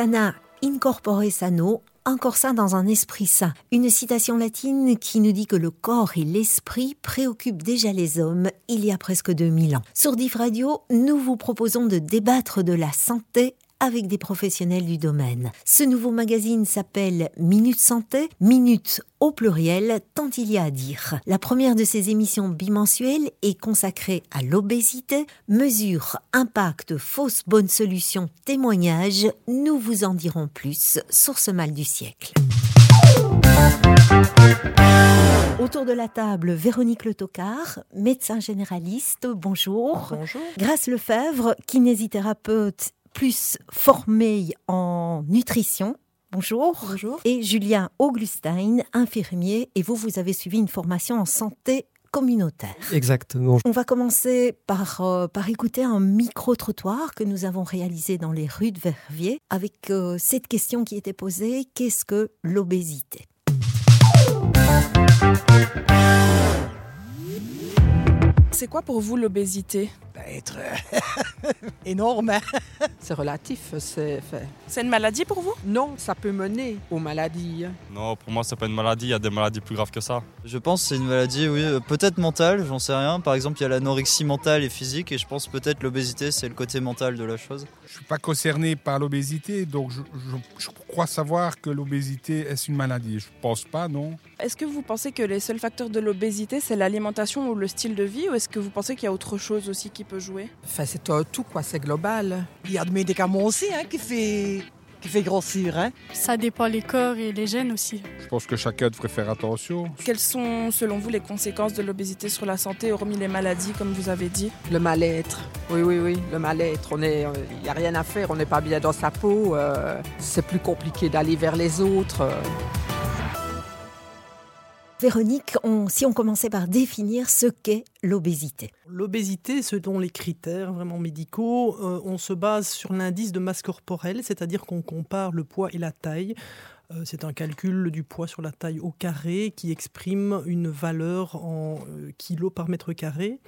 sana incorpore sano, corps sain dans un esprit sain. Une citation latine qui nous dit que le corps et l'esprit préoccupent déjà les hommes il y a presque 2000 ans. Sur Div Radio, nous vous proposons de débattre de la santé avec des professionnels du domaine. Ce nouveau magazine s'appelle Minute Santé, Minute au pluriel, tant il y a à dire. La première de ces émissions bimensuelles est consacrée à l'obésité, mesure, impact, fausse bonne solution, témoignage. Nous vous en dirons plus sur ce mal du siècle. Autour de la table, Véronique Le Tocard, médecin généraliste, bonjour. Bonjour. Grace Lefebvre, kinésithérapeute plus formée en nutrition. Bonjour. Bonjour. Et Julien Augustin, infirmier. Et vous, vous avez suivi une formation en santé communautaire. Exactement. On va commencer par, euh, par écouter un micro-trottoir que nous avons réalisé dans les rues de Verviers avec euh, cette question qui était posée, qu'est-ce que l'obésité? C'est quoi pour vous l'obésité? Être énorme. C'est relatif, c'est fait. C'est une maladie pour vous? Non, ça peut mener aux maladies. hein. Non, pour moi, c'est pas une maladie. Il y a des maladies plus graves que ça. Je pense que c'est une maladie, oui, euh, peut-être mentale, j'en sais rien. Par exemple, il y a l'anorexie mentale et physique, et je pense peut-être l'obésité, c'est le côté mental de la chose. Je suis pas concerné par l'obésité, donc je, je- je crois savoir que l'obésité est une maladie. Je pense pas, non. Est-ce que vous pensez que les seuls facteurs de l'obésité, c'est l'alimentation ou le style de vie Ou est-ce que vous pensez qu'il y a autre chose aussi qui peut jouer Enfin, c'est tout, quoi, c'est global. Il y a des médicaments aussi hein, qui fait qui fait grossir. Hein. Ça dépend les corps et les gènes aussi. Je pense que chacun devrait faire attention. Quelles sont, selon vous, les conséquences de l'obésité sur la santé, hormis les maladies, comme vous avez dit? Le mal-être. Oui, oui, oui, le mal-être. On est, il n'y a rien à faire, on n'est pas bien dans sa peau. euh, c'est plus compliqué d'aller vers les autres. euh. Véronique, on- si on commençait par définir ce qu'est l'obésité. L'obésité, selon les critères vraiment médicaux, euh, on se base sur l'indice de masse corporelle, c'est-à-dire qu'on compare le poids et la taille. Euh, c'est un calcul du poids sur la taille au carré qui exprime une valeur en euh, kilos par mètre carré.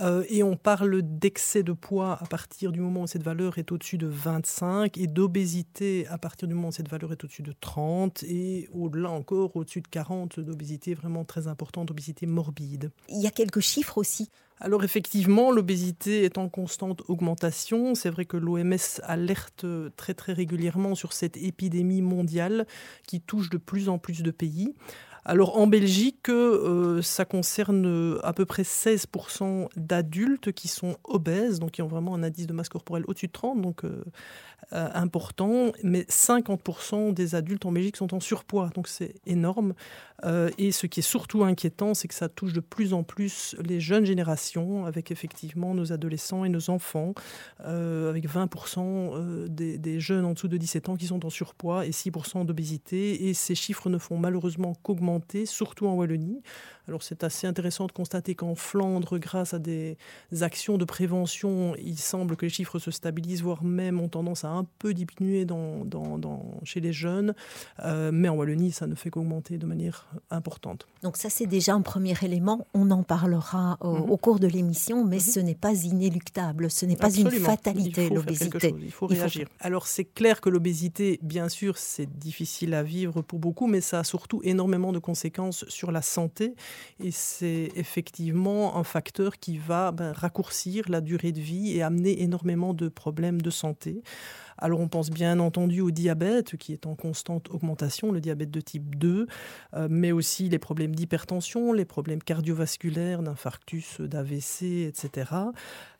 Euh, et on parle d'excès de poids à partir du moment où cette valeur est au-dessus de 25 et d'obésité à partir du moment où cette valeur est au-dessus de 30 et au-delà encore au-dessus de 40 d'obésité vraiment très importante, d'obésité morbide. Il y a quelques chiffres aussi. Alors effectivement, l'obésité est en constante augmentation. C'est vrai que l'OMS alerte très très régulièrement sur cette épidémie mondiale qui touche de plus en plus de pays. Alors en Belgique, euh, ça concerne euh, à peu près 16% d'adultes qui sont obèses, donc qui ont vraiment un indice de masse corporelle au-dessus de 30, donc euh, important, mais 50% des adultes en Belgique sont en surpoids, donc c'est énorme. Et ce qui est surtout inquiétant, c'est que ça touche de plus en plus les jeunes générations, avec effectivement nos adolescents et nos enfants, avec 20% euh, des, des jeunes en dessous de 17 ans qui sont en surpoids et 6% d'obésité. Et ces chiffres ne font malheureusement qu'augmenter, surtout en Wallonie. Alors c'est assez intéressant de constater qu'en Flandre, grâce à des actions de prévention, il semble que les chiffres se stabilisent, voire même ont tendance à un peu diminuer dans, dans- dans- chez les jeunes. Euh, mais en Wallonie, ça ne fait qu'augmenter de manière importante. Donc ça, c'est déjà un premier élément. On en parlera euh, Mhm. au cours de l'émission, mais Mhm. ce n'est pas inéluctable. Ce n'est pas une fatalité, l'obésité. chose, Il faut Il faut réagir. Alors c'est clair que l'obésité, bien sûr, c'est difficile à vivre pour beaucoup, mais ça a surtout énormément de conséquences sur la santé. Et c'est effectivement un facteur qui va ben, raccourcir la durée de vie et amener énormément de problèmes de santé. Alors on pense bien entendu au diabète qui est en constante augmentation, le diabète de type 2, euh, mais aussi les problèmes d'hypertension, les problèmes cardiovasculaires, d'infarctus, d'AVC, etc.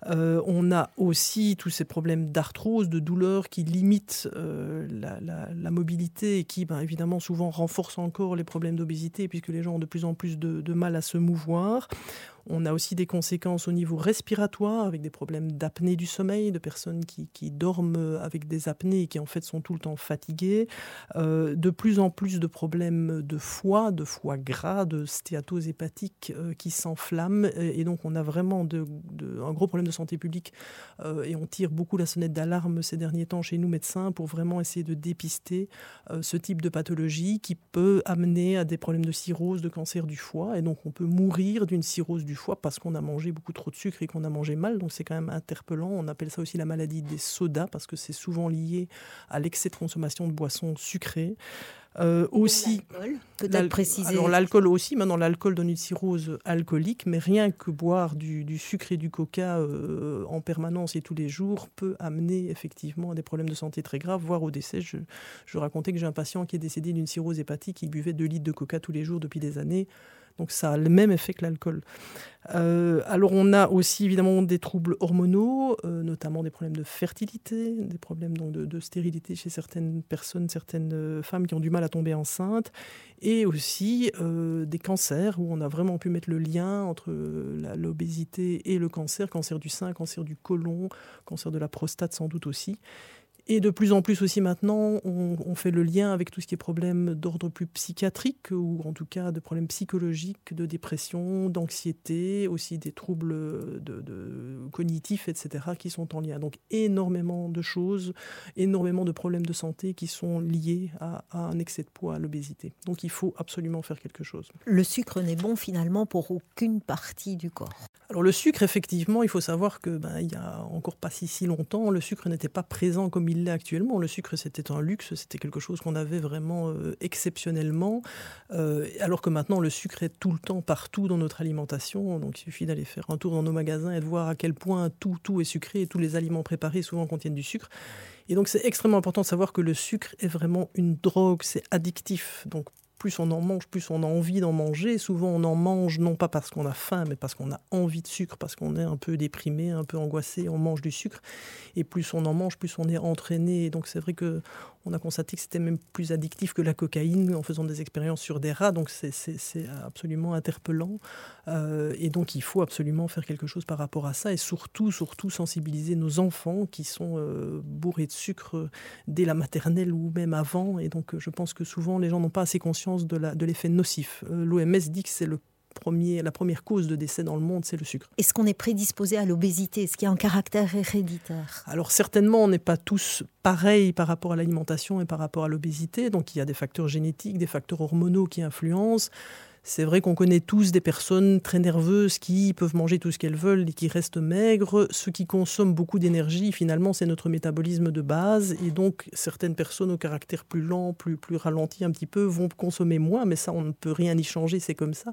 Euh, on a aussi tous ces problèmes d'arthrose, de douleurs qui limitent euh, la, mobilité et qui, ben, évidemment, souvent renforcent encore les problèmes d'obésité puisque les gens ont de plus en plus de mal à se mouvoir. On a aussi des conséquences au niveau respiratoire avec des problèmes d'apnée du sommeil, de personnes qui, dorment avec des apnées et qui en fait sont tout le temps fatiguées. Euh, de plus en plus de problèmes de foie, de foie gras, de stéatose hépatique euh, qui s'enflamment. Et, donc on a vraiment un gros problème de santé publique euh, et on tire beaucoup la sonnette d'alarme ces derniers temps chez nous médecins pour vraiment essayer de dépister euh, ce type de pathologie qui peut amener à des problèmes de cirrhose, de cancer du foie. Et donc on peut mourir d'une cirrhose du parce qu'on a mangé beaucoup trop de sucre et qu'on a mangé mal. Donc c'est quand même interpellant. On appelle ça aussi la maladie des sodas parce que c'est souvent lié à l'excès de consommation de boissons sucrées. Euh, aussi, peut-être préciser. Alors l'alcool aussi, maintenant l'alcool donne une cirrhose alcoolique, mais rien que boire du, sucre et du coca euh, en permanence et tous les jours peut amener effectivement à des problèmes de santé très graves, voire au décès. Je, je racontais que j'ai un patient qui est décédé d'une cirrhose hépatique, qui buvait 2 litres de coca tous les jours depuis des années. Donc ça a le même effet que l'alcool. Euh, alors on a aussi évidemment des troubles hormonaux, euh, notamment des problèmes de fertilité, des problèmes donc, de, stérilité chez certaines personnes, certaines euh, femmes qui ont du mal à tomber enceinte, et aussi des cancers où on a vraiment pu mettre le lien entre l'obésité et le cancer, cancer du sein, cancer du côlon, cancer de la prostate sans doute aussi. Et de plus en plus aussi maintenant, on, fait le lien avec tout ce qui est problème d'ordre plus psychiatrique, ou en tout cas de problèmes psychologiques, de dépression, d'anxiété, aussi des troubles de, cognitifs, etc., qui sont en lien. Donc énormément de choses, énormément de problèmes de santé qui sont liés à, un excès de poids, à l'obésité. Donc il faut absolument faire quelque chose. Le sucre n'est bon finalement pour aucune partie du corps. Alors le sucre, effectivement, il faut savoir que ben, il y a encore pas si, si longtemps, le sucre n'était pas présent comme il actuellement. Le sucre, c'était un luxe, c'était quelque chose qu'on avait vraiment euh, exceptionnellement, euh, alors que maintenant, le sucre est tout le temps partout dans notre alimentation. Donc, il suffit d'aller faire un tour dans nos magasins et de voir à quel point tout, tout est sucré et tous les aliments préparés souvent contiennent du sucre. Et donc, c'est extrêmement important de savoir que le sucre est vraiment une drogue, c'est addictif. Donc, plus on en mange, plus on a envie d'en manger. Souvent, on en mange non pas parce qu'on a faim, mais parce qu'on a envie de sucre, parce qu'on est un peu déprimé, un peu angoissé, on mange du sucre. Et plus on en mange, plus on est entraîné. donc, c'est vrai que on a constaté que c'était même plus addictif que la cocaïne en faisant des expériences sur des rats. Donc, c'est absolument interpellant. Euh, et donc, il faut absolument faire quelque chose par rapport à ça. Et surtout, surtout sensibiliser nos enfants qui sont euh, bourrés de sucre dès la maternelle ou même avant. Et donc, je pense que souvent, les gens n'ont pas assez conscience de l'effet nocif. Euh, L'OMS dit que c'est le Premier, la première cause de décès dans le monde, c'est le sucre. Est-ce qu'on est prédisposé à l'obésité? Est-ce qu'il y a un caractère héréditaire? Alors certainement, on n'est pas tous pareils par rapport à l'alimentation et par rapport à l'obésité. Donc il y a des facteurs génétiques, des facteurs hormonaux qui influencent. C'est vrai qu'on connaît tous des personnes très nerveuses qui peuvent manger tout ce qu'elles veulent et qui restent maigres. Ce qui consomme beaucoup d'énergie, finalement, c'est notre métabolisme de base. Et donc, certaines personnes au caractère plus lent, plus, plus ralenti un petit peu, vont consommer moins. Mais ça, on ne peut rien y changer, c'est comme ça.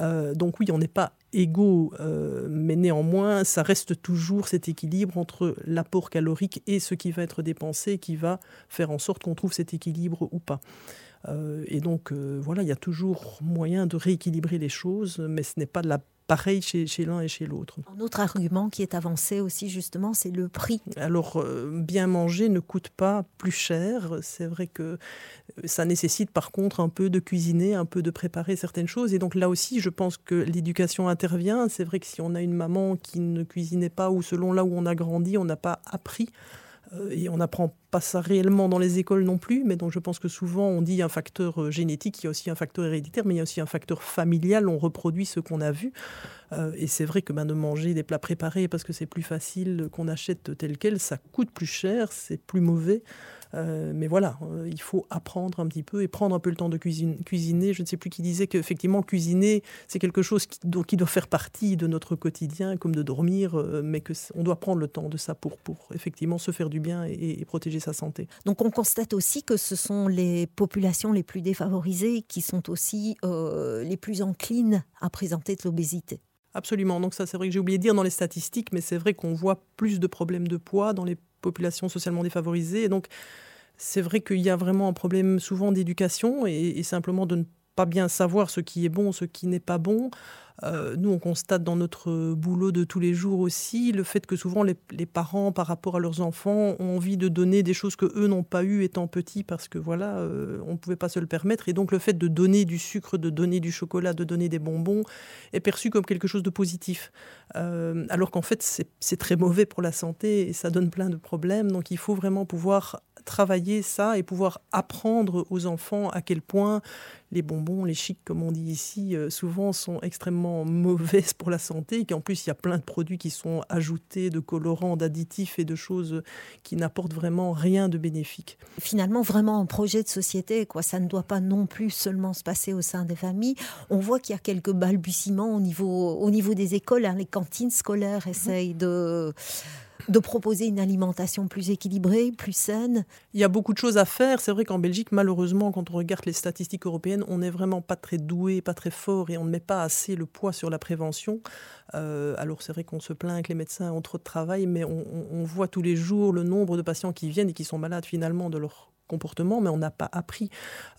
Euh, donc oui, on n'est pas égaux, euh, mais néanmoins, ça reste toujours cet équilibre entre l'apport calorique et ce qui va être dépensé qui va faire en sorte qu'on trouve cet équilibre ou pas. Euh, et donc, euh, voilà, il y a toujours moyen de rééquilibrer les choses, mais ce n'est pas de la pareil chez, l'un et chez l'autre. Un autre argument qui est avancé aussi, justement, c'est le prix. Alors, euh, bien manger ne coûte pas plus cher. C'est vrai que ça nécessite par contre un peu de cuisiner, un peu de préparer certaines choses. Et donc là aussi, je pense que l'éducation intervient. C'est vrai que si on a une maman qui ne cuisinait pas ou selon là où on a grandi, on n'a pas appris et on n'apprend pas ça réellement dans les écoles non plus, mais donc je pense que souvent on dit un facteur euh, génétique, il y a aussi un facteur héréditaire, mais il y a aussi un facteur familial, on reproduit ce qu'on a vu. Euh, et c'est vrai que ben, de manger des plats préparés parce que c'est plus facile qu'on achète tel quel, ça coûte plus cher, c'est plus mauvais. Euh, mais voilà, euh, il faut apprendre un petit peu et prendre un peu le temps de cuisiner. Je ne sais plus qui disait qu'effectivement, cuisiner, c'est quelque chose qui, qui, doit faire partie de notre quotidien, comme de dormir, euh, mais qu'on doit prendre le temps de ça pour, pour effectivement se faire du bien et, protéger sa santé. Donc on constate aussi que ce sont les populations les plus défavorisées qui sont aussi les plus enclines à présenter de l'obésité. Absolument. Donc ça, c'est vrai que j'ai oublié de dire dans les statistiques, mais c'est vrai qu'on voit plus de problèmes de poids dans les populations socialement défavorisées. Et donc, c'est vrai qu'il y a vraiment un problème souvent d'éducation et, simplement de ne pas bien savoir ce qui est bon, ce qui n'est pas bon. Euh, nous, on constate dans notre boulot de tous les jours aussi le fait que souvent les, parents, par rapport à leurs enfants, ont envie de donner des choses que eux n'ont pas eues étant petits parce que voilà, euh, on ne pouvait pas se le permettre. Et donc le fait de donner du sucre, de donner du chocolat, de donner des bonbons est perçu comme quelque chose de positif. Euh, alors qu'en fait, c'est très mauvais pour la santé et ça donne plein de problèmes. Donc il faut vraiment pouvoir travailler ça et pouvoir apprendre aux enfants à quel point les bonbons, les chics, comme on dit ici, euh, souvent sont extrêmement mauvaises pour la santé, et qu'en plus il y a plein de produits qui sont ajoutés, de colorants, d'additifs et de choses qui n'apportent vraiment rien de bénéfique. Finalement, vraiment un projet de société, quoi. Ça ne doit pas non plus seulement se passer au sein des familles. On voit qu'il y a quelques balbutiements au niveau, au niveau des écoles. Hein. Les cantines scolaires mhm. essayent de de proposer une alimentation plus équilibrée, plus saine Il y a beaucoup de choses à faire. C'est vrai qu'en Belgique, malheureusement, quand on regarde les statistiques européennes, on n'est vraiment pas très doué, pas très fort et on ne met pas assez le poids sur la prévention. Euh, alors c'est vrai qu'on se plaint que les médecins ont trop de travail, mais on, on voit tous les jours le nombre de patients qui viennent et qui sont malades finalement de leur comportement, mais on n'a pas appris.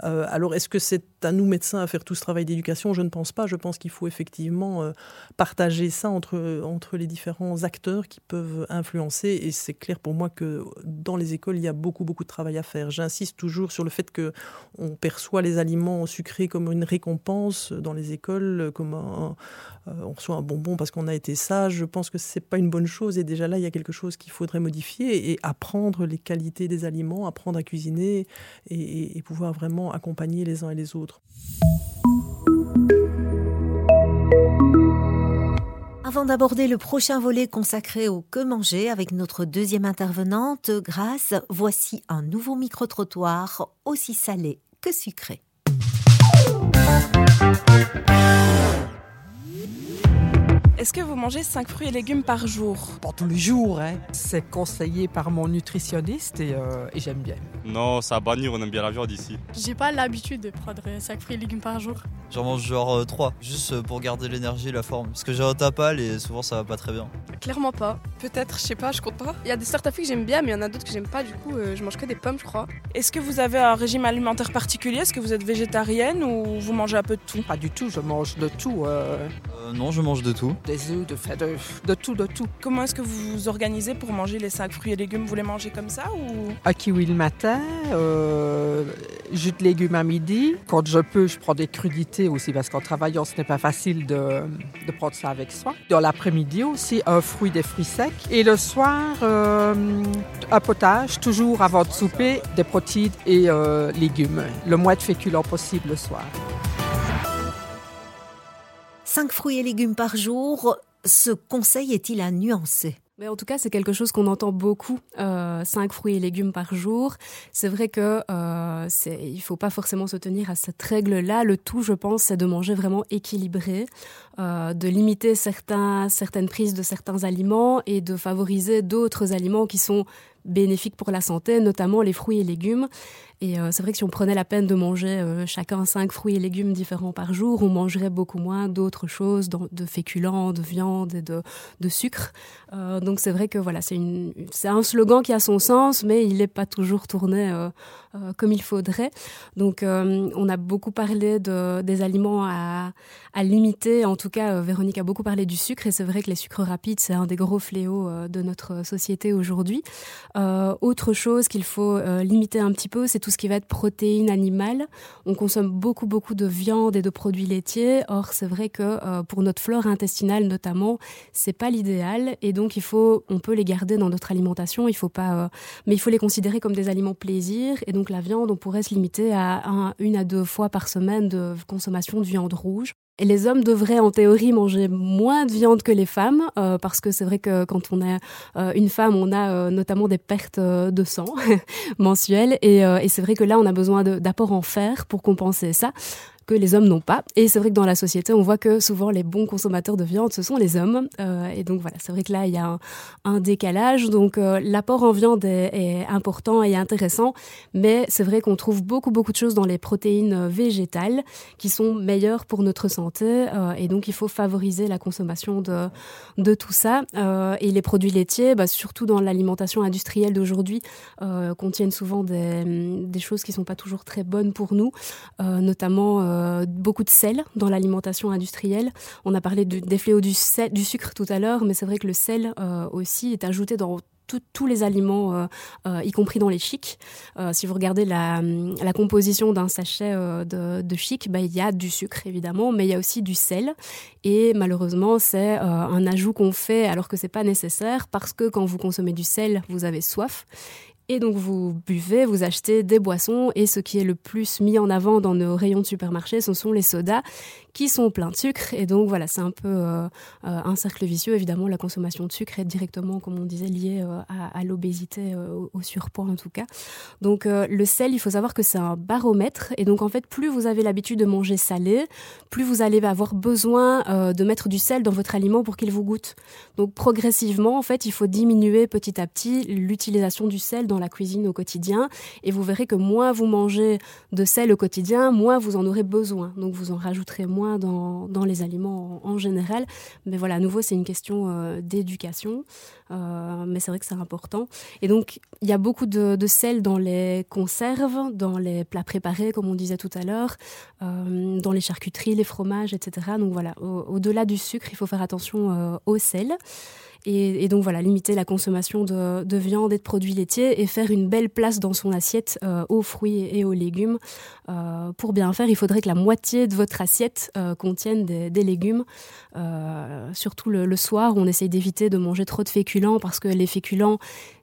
Euh, alors, est-ce que c'est à nous, médecins, à faire tout ce travail d'éducation? Je ne pense pas. Je pense qu'il faut effectivement euh, partager ça entre, entre les différents acteurs qui peuvent influencer. Et c'est clair pour moi que dans les écoles, il y a beaucoup, beaucoup de travail à faire. J'insiste toujours sur le fait que on perçoit les aliments sucrés comme une récompense dans les écoles, comme euh, on reçoit un bonbon parce qu'on a été sage. Je pense que c'est pas une bonne chose. Et déjà là, il y a quelque chose qu'il faudrait modifier et apprendre les qualités des aliments, apprendre à cuisiner et, et pouvoir vraiment accompagner les uns et les autres. Avant d'aborder le prochain volet consacré au que manger avec notre deuxième intervenante, Grâce, voici un nouveau micro-trottoir aussi salé que sucré. Est-ce que vous mangez 5 fruits et légumes par jour? Pas tous les jours, hein. C'est conseillé par mon nutritionniste et, euh, j'aime bien. Non, ça à bannir, on aime bien la viande ici. J'ai pas l'habitude de prendre 5 fruits et légumes par jour. J'en mange genre 3, euh, juste euh, pour garder l'énergie et la forme. Parce que j'ai un tapal et souvent ça va pas très bien. Clairement pas. Peut-être, je sais pas, je compte pas. Il y a des sortes de fruits que j'aime bien, mais il y en a d'autres que j'aime pas, du coup je mange que des pommes, je crois. Est-ce que vous avez un régime alimentaire particulier? Est-ce que vous êtes végétarienne ou vous mangez un peu de tout? Pas du tout, je mange de tout. Non, je mange de tout. Des œufs, de fait, de de, tout, de tout. Comment est-ce que vous vous organisez pour manger les 5 fruits et légumes? Vous les mangez comme ça ou? Un kiwi le matin, euh, jus de légumes à midi. Quand je peux, je prends des crudités aussi parce qu'en travaillant, ce n'est pas facile de, de, prendre ça avec soi. Dans l'après-midi aussi, un fruit, des fruits secs. Et le soir, euh, un potage, toujours avant de souper, des protéines et euh, légumes. Le moins de féculents possible le soir. 5 fruits et légumes par jour, ce conseil est-il à nuancer? Mais en tout cas, c'est quelque chose qu'on entend beaucoup. Euh, 5 fruits et légumes par jour. C'est vrai que euh, il faut pas forcément se tenir à cette règle-là. Le tout, je pense, c'est de manger vraiment équilibré, euh, de limiter certaines prises de certains aliments et de favoriser d'autres aliments qui sont bénéfiques pour la santé, notamment les fruits et légumes. Et euh, c'est vrai que si on prenait la peine de manger euh, chacun cinq fruits et légumes différents par jour, on mangerait beaucoup moins d'autres choses, de féculents, de viande et de, de sucre. Donc c'est vrai que voilà, c'est un slogan qui a son sens, mais il n'est pas toujours tourné comme il faudrait. Donc on a beaucoup parlé de, des aliments à, à limiter. En tout cas, Véronique a beaucoup parlé du sucre, et c'est vrai que les sucres rapides, c'est un des gros fléaux de notre société aujourd'hui. autre chose qu'il faut limiter un petit peu, c'est tout ce qui va être protéines animales. On consomme beaucoup, beaucoup de viande et de produits laitiers. Or, c'est vrai que euh, pour notre flore intestinale notamment, c'est pas l'idéal. Et donc, il faut, on peut les garder dans notre alimentation. Il faut pas, euh, mais il faut les considérer comme des aliments plaisir. Et donc, la viande, on pourrait se limiter à une à deux fois par semaine de consommation de viande rouge. Et les hommes devraient en théorie manger moins de viande que les femmes, euh, parce que c'est vrai que quand on est euh, une femme, on a euh, notamment des pertes de sang mensuelles, et, et c'est vrai que là, on a besoin d'apports en fer pour compenser ça que les hommes n'ont pas. Et c'est vrai que dans la société, on voit que souvent les bons consommateurs de viande, ce sont les hommes. Euh, et donc voilà, c'est vrai que là, il y a un, décalage. Donc euh, l'apport en viande est, important et intéressant, mais c'est vrai qu'on trouve beaucoup, beaucoup de choses dans les protéines végétales qui sont meilleures pour notre santé. Euh, et donc il faut favoriser la consommation de, de tout ça. et les produits laitiers, bah, surtout dans l'alimentation industrielle d'aujourd'hui, contiennent souvent des, des choses qui sont pas toujours très bonnes pour nous, notamment euh, beaucoup de sel dans l'alimentation industrielle. On a parlé des fléaux du, sucre tout à l'heure, mais c'est vrai que le sel euh, aussi est ajouté dans tous les aliments, euh, y compris dans les chics. si vous regardez la, composition d'un sachet de, de chic, bah, il y a du sucre évidemment, mais il y a aussi du sel. Et malheureusement, c'est un ajout qu'on fait alors que c'est pas nécessaire parce que quand vous consommez du sel, vous avez soif Et donc vous buvez, vous achetez des boissons et ce qui est le plus mis en avant dans nos rayons de supermarché, ce sont les sodas qui sont pleins de sucre. Et donc voilà, c'est un peu euh, euh, un cercle vicieux. Évidemment, la consommation de sucre est directement, comme on disait, liée euh, à, l'obésité, au, surpoids en tout cas. Donc le sel, il faut savoir que c'est un baromètre. Et donc en fait, plus vous avez l'habitude de manger salé, plus vous allez avoir besoin de mettre du sel dans votre aliment pour qu'il vous goûte. Donc progressivement, en fait, il faut diminuer petit à petit l'utilisation du sel dans la cuisine au quotidien. Et vous verrez que moins vous mangez de sel au quotidien, moins vous en aurez besoin. Donc vous en rajouterez moins dans, les aliments en, général. Mais voilà, à nouveau, c'est une question euh, d'éducation. Euh, mais c'est vrai que c'est important. Et donc, il y a beaucoup de, sel dans les conserves, dans les plats préparés, comme on disait tout à l'heure, euh, dans les charcuteries, les fromages, etc. Donc voilà, au-delà du sucre, il faut faire attention au sel. Et, donc voilà, limiter la consommation de, viande et de produits laitiers et faire une belle place dans son assiette euh, aux fruits et aux légumes. Euh, pour bien faire, il faudrait que la moitié de votre assiette euh, contienne des, légumes. surtout le, le soir, on essaye d'éviter de manger trop de féculents parce que les féculents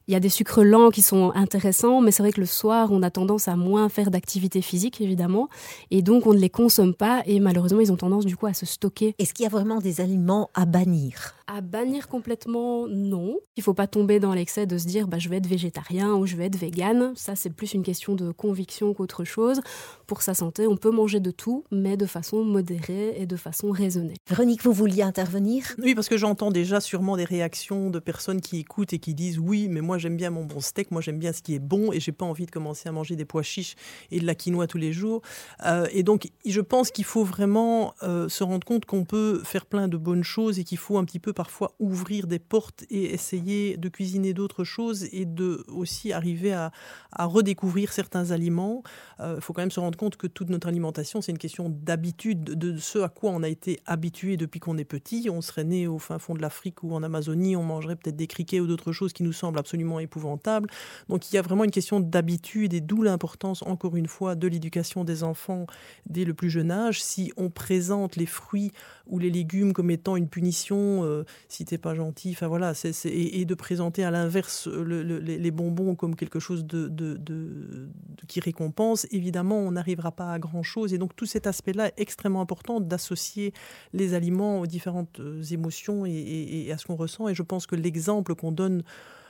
il y a des sucres lents qui sont intéressants, mais c'est vrai que le soir, on a tendance à moins faire d'activité physique, évidemment, et donc on ne les consomme pas, et malheureusement, ils ont tendance du coup à se stocker. Est-ce qu'il y a vraiment des aliments à bannir? À bannir complètement, non. Il ne faut pas tomber dans l'excès de se dire, bah, je vais être végétarien ou je vais être vegan. Ça, c'est plus une question de conviction qu'autre chose. Pour sa santé, on peut manger de tout, mais de façon modérée et de façon raisonnée. Véronique, vous vouliez intervenir? Oui, parce que j'entends déjà sûrement des réactions de personnes qui écoutent et qui disent, oui, mais moi, j'aime bien mon bon steak, moi j'aime bien ce qui est bon et j'ai pas envie de commencer à manger des pois chiches et de la quinoa tous les jours. Euh, et donc je pense qu'il faut vraiment euh, se rendre compte qu'on peut faire plein de bonnes choses et qu'il faut un petit peu parfois ouvrir des portes et essayer de cuisiner d'autres choses et de aussi arriver à, redécouvrir certains aliments. Il euh, faut quand même se rendre compte que toute notre alimentation c'est une question d'habitude, de ce à quoi on a été habitué depuis qu'on est petit. On serait né au fin fond de l'Afrique ou en Amazonie, on mangerait peut-être des criquets ou d'autres choses qui nous semblent absolument épouvantable. Donc il y a vraiment une question d'habitude et d'où l'importance, encore une fois, de l'éducation des enfants dès le plus jeune âge. Si on présente les fruits ou les légumes comme étant une punition, euh, si t'es pas gentil, enfin voilà, c'est, et, de présenter à l'inverse les bonbons comme quelque chose de, qui récompense, évidemment, on n'arrivera pas à grand chose. Et donc tout cet aspect-là est extrêmement important d'associer les aliments aux différentes euh, émotions et à ce qu'on ressent. Et je pense que l'exemple qu'on donne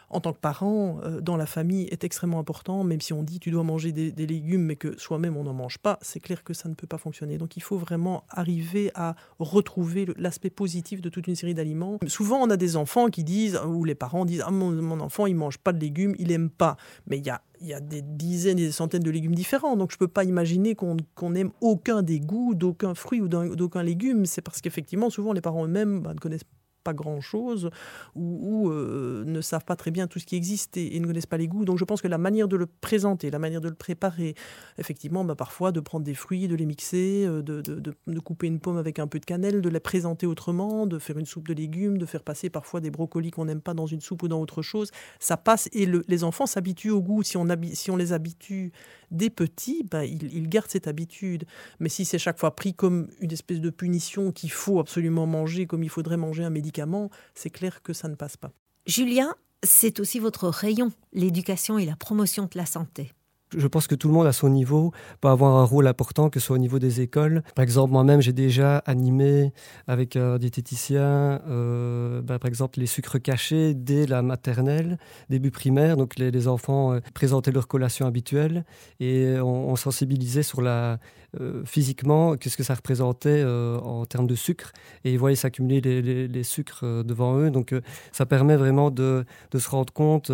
en tant que parent, euh, dans la famille, est extrêmement important. Même si on dit tu dois manger des, légumes, mais que soi-même on n'en mange pas, c'est clair que ça ne peut pas fonctionner. Donc il faut vraiment arriver à retrouver l'aspect positif de toute une série d'aliments. Souvent, on a des enfants qui disent, ou les parents disent ah, mon, enfant, il mange pas de légumes, il aime pas. Mais il y a des dizaines et des centaines de légumes différents. Donc je ne peux pas imaginer qu'on n'aime aucun des goûts d'aucun fruit ou d'aucun légume. C'est parce qu'effectivement, souvent, les parents eux-mêmes bah, ne connaissent pas grand-chose ou, euh, ne savent pas très bien tout ce qui existe et, ne connaissent pas les goûts. Donc je pense que la manière de le présenter, la manière de le préparer, effectivement, bah, parfois de prendre des fruits, de les mixer, euh, de, de, couper une pomme avec un peu de cannelle, de les présenter autrement, de faire une soupe de légumes, de faire passer parfois des brocolis qu'on n'aime pas dans une soupe ou dans autre chose, ça passe et les enfants s'habituent au goût. Si on, si on les habitue des petits, bah, ils, gardent cette habitude. Mais si c'est chaque fois pris comme une espèce de punition qu'il faut absolument manger comme il faudrait manger un médicament, c'est clair que ça ne passe pas. Julien, c'est aussi votre rayon, l'éducation et la promotion de la santé je pense que tout le monde à son niveau peut avoir un rôle important, que ce soit au niveau des écoles. Par exemple, moi-même, j'ai déjà animé avec un diététicien, euh, bah, par exemple, les sucres cachés dès la maternelle, début primaire. Donc, les, enfants euh, présentaient leur collation habituelle et on, sensibilisait sur la, euh, physiquement, qu'est-ce que ça représentait en termes de sucre. Et ils voyaient s'accumuler les, sucres devant eux. Donc, ça permet vraiment de, de se rendre compte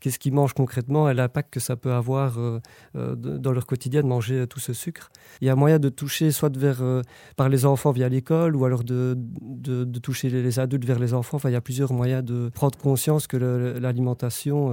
qu'est-ce qu'ils mangent concrètement et l'impact que ça peut avoir euh, euh, dans leur quotidien de manger tout ce sucre. Il y a moyen de toucher soit vers, euh, par les enfants via l'école ou alors de, de, toucher les adultes vers les enfants. Enfin, il y a plusieurs moyens de prendre conscience que l'alimentation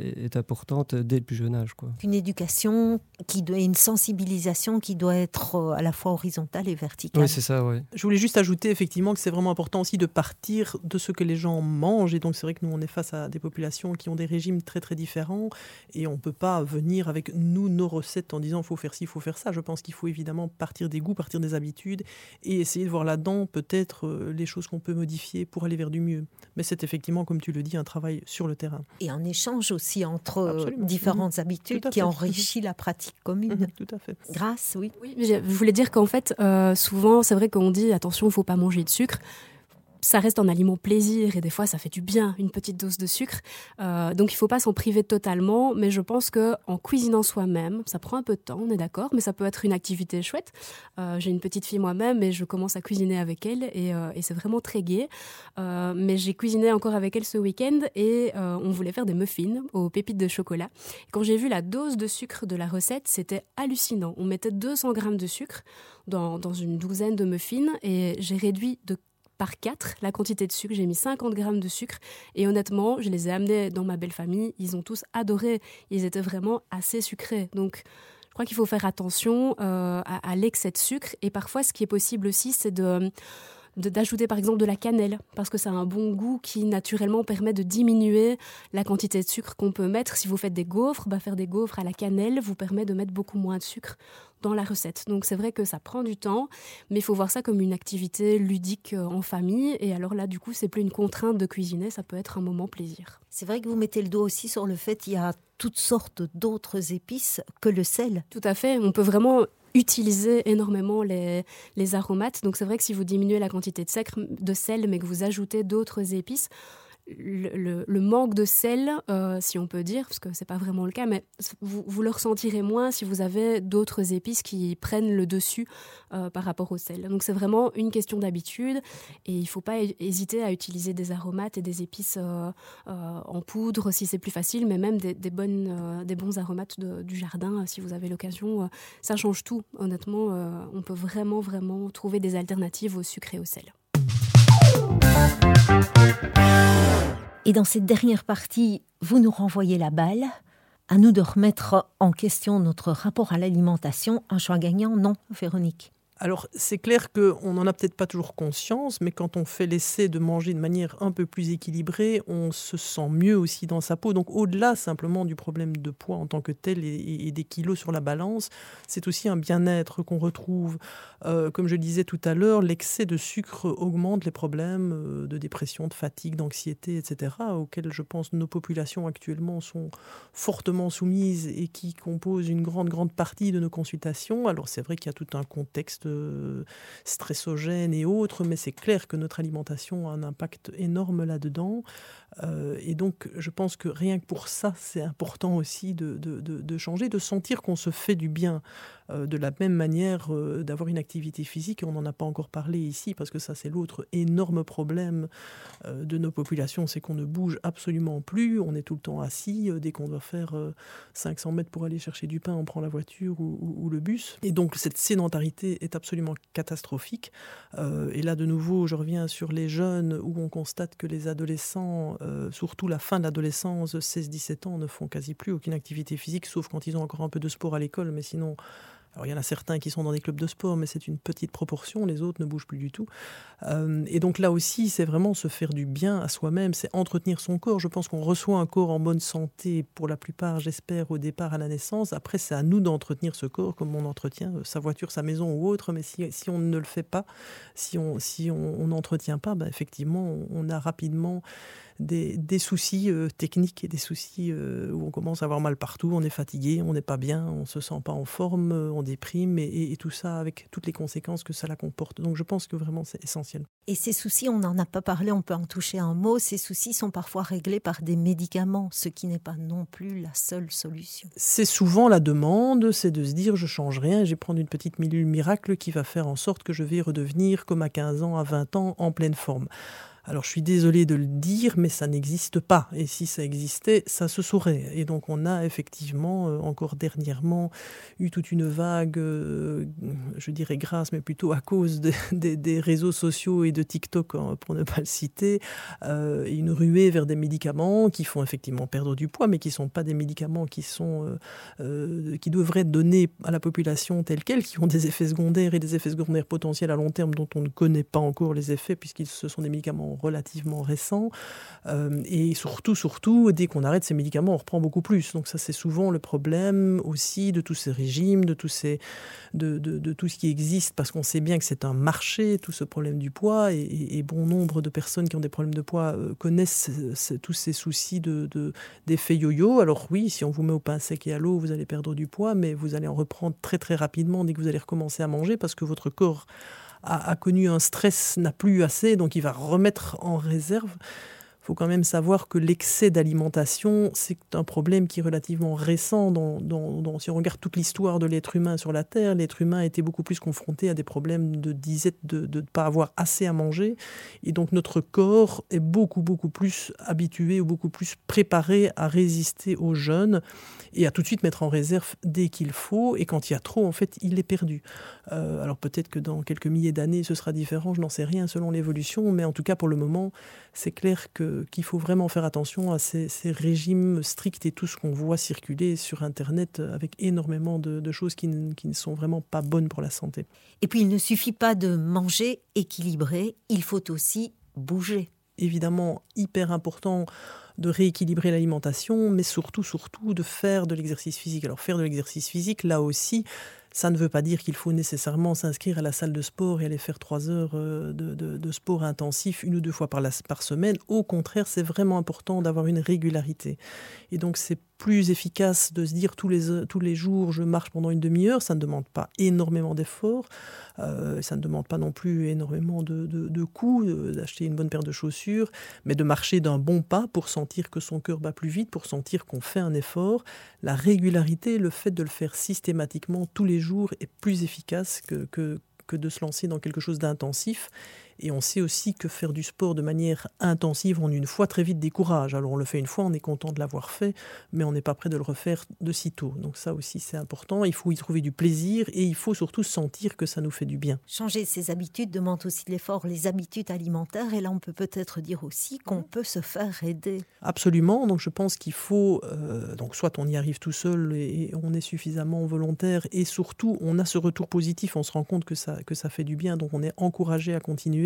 est importante dès le plus jeune âge. Quoi. Une éducation qui doit, une sensibilisation qui doit être à la fois horizontale et verticale. Oui, c'est ça, oui. Je voulais juste ajouter effectivement que c'est vraiment important aussi de partir de ce que les gens mangent. Et donc, c'est vrai que nous, on est face à des populations qui ont des régimes très, très différents et on ne peut pas venir avec nous nos recettes en disant faut faire ci, il faut faire ça. Je pense qu'il faut évidemment partir des goûts, partir des habitudes et essayer de voir là-dedans peut-être euh, les choses qu'on peut modifier pour aller vers du mieux. Mais c'est effectivement, comme tu le dis, un travail sur le terrain. Et un échange aussi entre euh, différentes mhm. habitudes qui enrichit la pratique commune. Mhm, tout à fait. Grâce, oui. Oui, je voulais dire qu'en fait, euh, souvent, c'est vrai qu'on dit attention, il ne faut pas manger de sucre ça reste un aliment plaisir et des fois ça fait du bien une petite dose de sucre. Euh, donc il faut pas s'en priver totalement, mais je pense que en cuisinant soi-même, ça prend un peu de temps, on est d'accord, mais ça peut être une activité chouette. Euh, j'ai une petite fille moi-même et je commence à cuisiner avec elle et, euh, c'est vraiment très gai. mais j'ai cuisiné encore avec elle ce week-end et on voulait faire des muffins aux pépites de chocolat. quand j'ai vu la dose de sucre de la recette, c'était hallucinant. On mettait 200 grammes de sucre dans, dans une douzaine de muffins et j'ai réduit de par 4 la quantité de sucre. J'ai mis 50 grammes de sucre et honnêtement, je les ai amenés dans ma belle famille. Ils ont tous adoré. Ils étaient vraiment assez sucrés. Donc, je crois qu'il faut faire attention euh, à, à l'excès de sucre. Et parfois, ce qui est possible aussi, c'est de d'ajouter par exemple de la cannelle, parce que ça a un bon goût qui naturellement permet de diminuer la quantité de sucre qu'on peut mettre. Si vous faites des gaufres, bah faire des gaufres à la cannelle vous permet de mettre beaucoup moins de sucre dans la recette. Donc c'est vrai que ça prend du temps, mais il faut voir ça comme une activité ludique euh, en famille. Et alors là, du coup, c'est plus une contrainte de cuisiner, ça peut être un moment plaisir. C'est vrai que vous mettez le doigt aussi sur le fait qu'il y a toutes sortes d'autres épices que le sel. Tout à fait. On peut vraiment utiliser énormément les, les aromates. Donc c'est vrai que si vous diminuez la quantité de, de sel, mais que vous ajoutez d'autres épices, le, manque de sel, euh, si on peut dire, parce que c'est pas vraiment le cas, mais vous, vous, le ressentirez moins si vous avez d'autres épices qui prennent le dessus euh, par rapport au sel. Donc c'est vraiment une question d'habitude et il faut pas hésiter à utiliser des aromates et des épices euh, en poudre si c'est plus facile, mais même des, bons aromates du jardin si vous avez l'occasion. ça change tout, honnêtement. on peut vraiment, vraiment trouver des alternatives au sucre et au sel. Et dans cette dernière partie, vous nous renvoyez la balle. À nous de remettre en question notre rapport à l'alimentation. Un choix gagnant, non, Véronique? Alors, c'est clair qu'on n'en a peut-être pas toujours conscience, mais quand on fait l'essai de manger de manière un peu plus équilibrée, on se sent mieux aussi dans sa peau. Donc, au-delà simplement du problème de poids en tant que tel et, des kilos sur la balance, c'est aussi un bien-être qu'on retrouve. Euh, comme je disais tout à l'heure, l'excès de sucre augmente les problèmes euh, de dépression, de fatigue, d'anxiété, etc., auxquels je pense nos populations actuellement sont fortement soumises et qui composent une grande, grande partie de nos consultations. Alors, c'est vrai qu'il y a tout un contexte stressogènes et autres, mais c'est clair que notre alimentation a un impact énorme là-dedans. Euh, et donc, je pense que rien que pour ça, c'est important aussi de, changer, de sentir qu'on se fait du bien. Euh, de la même manière, euh, d'avoir une activité physique, on n'en a pas encore parlé ici, parce que ça, c'est l'autre énorme problème de nos populations, c'est qu'on ne bouge absolument plus, on est tout le temps assis, dès qu'on doit faire 500 mètres pour aller chercher du pain, on prend la voiture ou, le bus. Et donc, cette sédentarité est absolument catastrophique. et là, de nouveau, je reviens sur les jeunes, où on constate que les adolescents euh, surtout la fin de l'adolescence, 16-17 ans, ne font quasi plus aucune activité physique, sauf quand ils ont encore un peu de sport à l'école, mais sinon alors il y en a certains qui sont dans des clubs de sport, mais c'est une petite proportion, les autres ne bougent plus du tout. Euh, et donc là aussi, c'est vraiment se faire du bien à soi-même, c'est entretenir son corps. Je pense qu'on reçoit un corps en bonne santé pour la plupart, j'espère, au départ à la naissance. Après, c'est à nous d'entretenir ce corps comme on entretient euh, sa voiture, sa maison ou autre. Mais si, si on ne le fait pas, si on n'entretient pas, ben effectivement, on a rapidement des, des soucis euh, techniques et des soucis où on commence à avoir mal partout, on est fatigué, on n'est pas bien, on se sent pas en forme, on déprime et, et, tout ça avec toutes les conséquences que ça la comporte. Donc je pense que vraiment c'est essentiel. Et ces soucis, on n'en a pas parlé, on peut en toucher un mot, ces soucis sont parfois réglés par des médicaments, ce qui n'est pas non plus la seule solution. C'est souvent la demande, c'est de se dire je change rien, je vais prendre une petite pilule miracle qui va faire en sorte que je vais redevenir comme à 15 ans, à 20 ans, en pleine forme. Alors je suis désolé de le dire, mais ça n'existe pas. Et si ça existait, ça se saurait. Et donc on a effectivement, euh, encore dernièrement, eu toute une vague, euh, je dirais grâce, mais plutôt à cause des réseaux sociaux et de TikTok, hein, pour ne pas le citer, euh, une ruée vers des médicaments qui font effectivement perdre du poids, mais qui ne sont pas des médicaments qui, sont, qui devraient être donnés à la population telle qu'elle, qui ont des effets secondaires et des effets secondaires potentiels à long terme dont on ne connaît pas encore les effets, puisqu'ils ce sont des médicaments relativement récents. Euh, et surtout, surtout, dès qu'on arrête ces médicaments, on reprend beaucoup plus. Donc ça, c'est souvent le problème aussi de tous ces régimes, de, ces, de, de, tout ce qui existe, parce qu'on sait bien que c'est un marché, tout ce problème du poids, et, bon nombre de personnes qui ont des problèmes de poids euh, connaissent tous ces soucis de, d'effet yo-yo. Alors oui, si on vous met au pain sec et à l'eau, vous allez perdre du poids, mais vous allez en reprendre très très rapidement dès que vous allez recommencer à manger, parce que votre corps a, connu un stress, n'a plus assez, donc il va remettre en réserve faut quand même savoir que l'excès d'alimentation, c'est un problème qui est relativement récent. Dans, si on regarde toute l'histoire de l'être humain sur la Terre, l'être humain été beaucoup plus confronté à des problèmes de disette, de ne pas avoir assez à manger. Et donc notre corps est beaucoup, beaucoup plus habitué ou beaucoup plus préparé à résister aux jeunes et à tout de suite mettre en réserve dès qu'il faut. Et quand il y a trop, en fait, il est perdu. Euh, alors peut-être que dans quelques milliers d'années, ce sera différent, je n'en sais rien selon l'évolution, mais en tout cas pour le moment, c'est clair qu'il faut vraiment faire attention à ces, régimes stricts et tout ce qu'on voit circuler sur Internet avec énormément de, choses qui ne, qui ne sont vraiment pas bonnes pour la santé. Et puis il ne suffit pas de manger équilibré, il faut aussi bouger. Évidemment, hyper important de rééquilibrer l'alimentation, mais surtout, surtout de faire de l'exercice physique. Alors faire de l'exercice physique, là aussi, ça ne veut pas dire qu'il faut nécessairement s'inscrire à la salle de sport et aller faire trois heures euh, de, sport intensif une ou deux fois par, semaine. Au contraire, c'est vraiment important d'avoir une régularité. Et donc, c'est plus efficace de se dire tous les, tous les jours je marche pendant une demi-heure, ça ne demande pas énormément d'efforts, euh, ça ne demande pas non plus énormément de, de, coûts, d'acheter une bonne paire de chaussures, mais de marcher d'un bon pas pour sentir que son cœur bat plus vite, pour sentir qu'on fait un effort. La régularité, le fait de le faire systématiquement tous les jours est plus efficace que, de se lancer dans quelque chose d'intensif. Et on sait aussi que faire du sport de manière intensive, on une fois très vite décourage. Alors on le fait une fois, on est content de l'avoir fait, mais on n'est pas prêt de le refaire de sitôt. Donc ça aussi c'est important. Il faut y trouver du plaisir et il faut surtout sentir que ça nous fait du bien. Changer ses habitudes demande aussi de l'effort, les habitudes alimentaires. Et là on peut peut-être dire aussi qu'on peut se faire aider. Absolument. Donc je pense qu'il faut, euh, donc soit on y arrive tout seul et on est suffisamment volontaire et surtout on a ce retour positif, on se rend compte que ça, que ça fait du bien, donc on est encouragé à continuer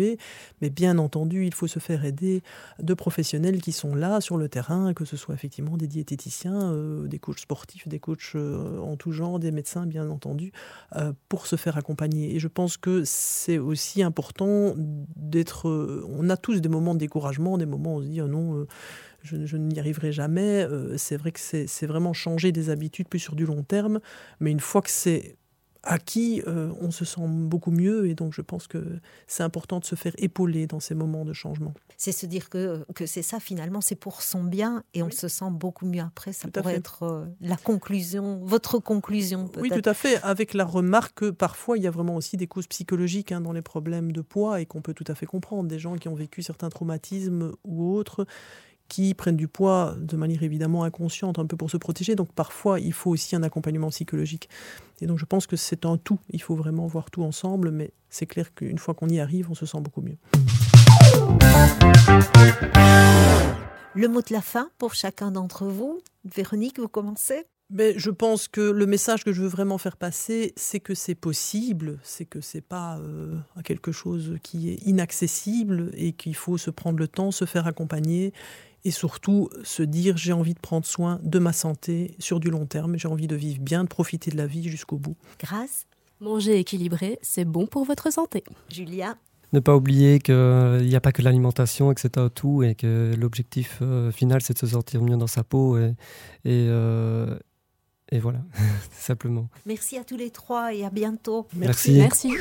mais bien entendu, il faut se faire aider de professionnels qui sont là sur le terrain, que ce soit effectivement des diététiciens, euh, des coachs sportifs, des coachs euh, en tout genre, des médecins, bien entendu, euh, pour se faire accompagner. Et je pense que c'est aussi important d'être... on a tous des moments de découragement, des moments où on se dit, oh non, je, n'y arriverai jamais. c'est vrai que c'est vraiment changer des habitudes plus sur du long terme, mais une fois que c'est à qui euh, on se sent beaucoup mieux et donc je pense que c'est important de se faire épauler dans ces moments de changement. C'est se dire que, que c'est ça finalement, c'est pour son bien et on se sent beaucoup mieux après. Ça pourrait être euh, la conclusion, votre conclusion. Oui, tout à fait, avec la remarque que parfois il y a vraiment aussi des causes psychologiques hein, dans les problèmes de poids et qu'on peut tout à fait comprendre. Des gens qui ont vécu certains traumatismes ou autres qui prennent du poids de manière évidemment inconsciente, un peu pour se protéger. Donc parfois, il faut aussi un accompagnement psychologique. Et donc je pense que c'est un tout. Il faut vraiment voir tout ensemble, mais c'est clair qu'une fois qu'on y arrive, on se sent beaucoup mieux. Le mot de la fin pour chacun d'entre vous. Véronique, vous commencez? Mais je pense que le message que je veux vraiment faire passer, c'est que c'est possible, c'est que c'est pas euh, quelque chose qui est inaccessible et qu'il faut se prendre le temps, se faire accompagner et surtout se dire j'ai envie de prendre soin de ma santé sur du long terme, j'ai envie de vivre bien, de profiter de la vie jusqu'au bout. Grâce. Manger équilibré, c'est bon pour votre santé. Julia. Ne pas oublier qu'il n'y a pas que l'alimentation et que c'est un tout et que l'objectif euh, final c'est de se sentir mieux dans sa peau et, et, euh, et voilà, simplement. Merci à tous les trois et à bientôt. Merci. Merci.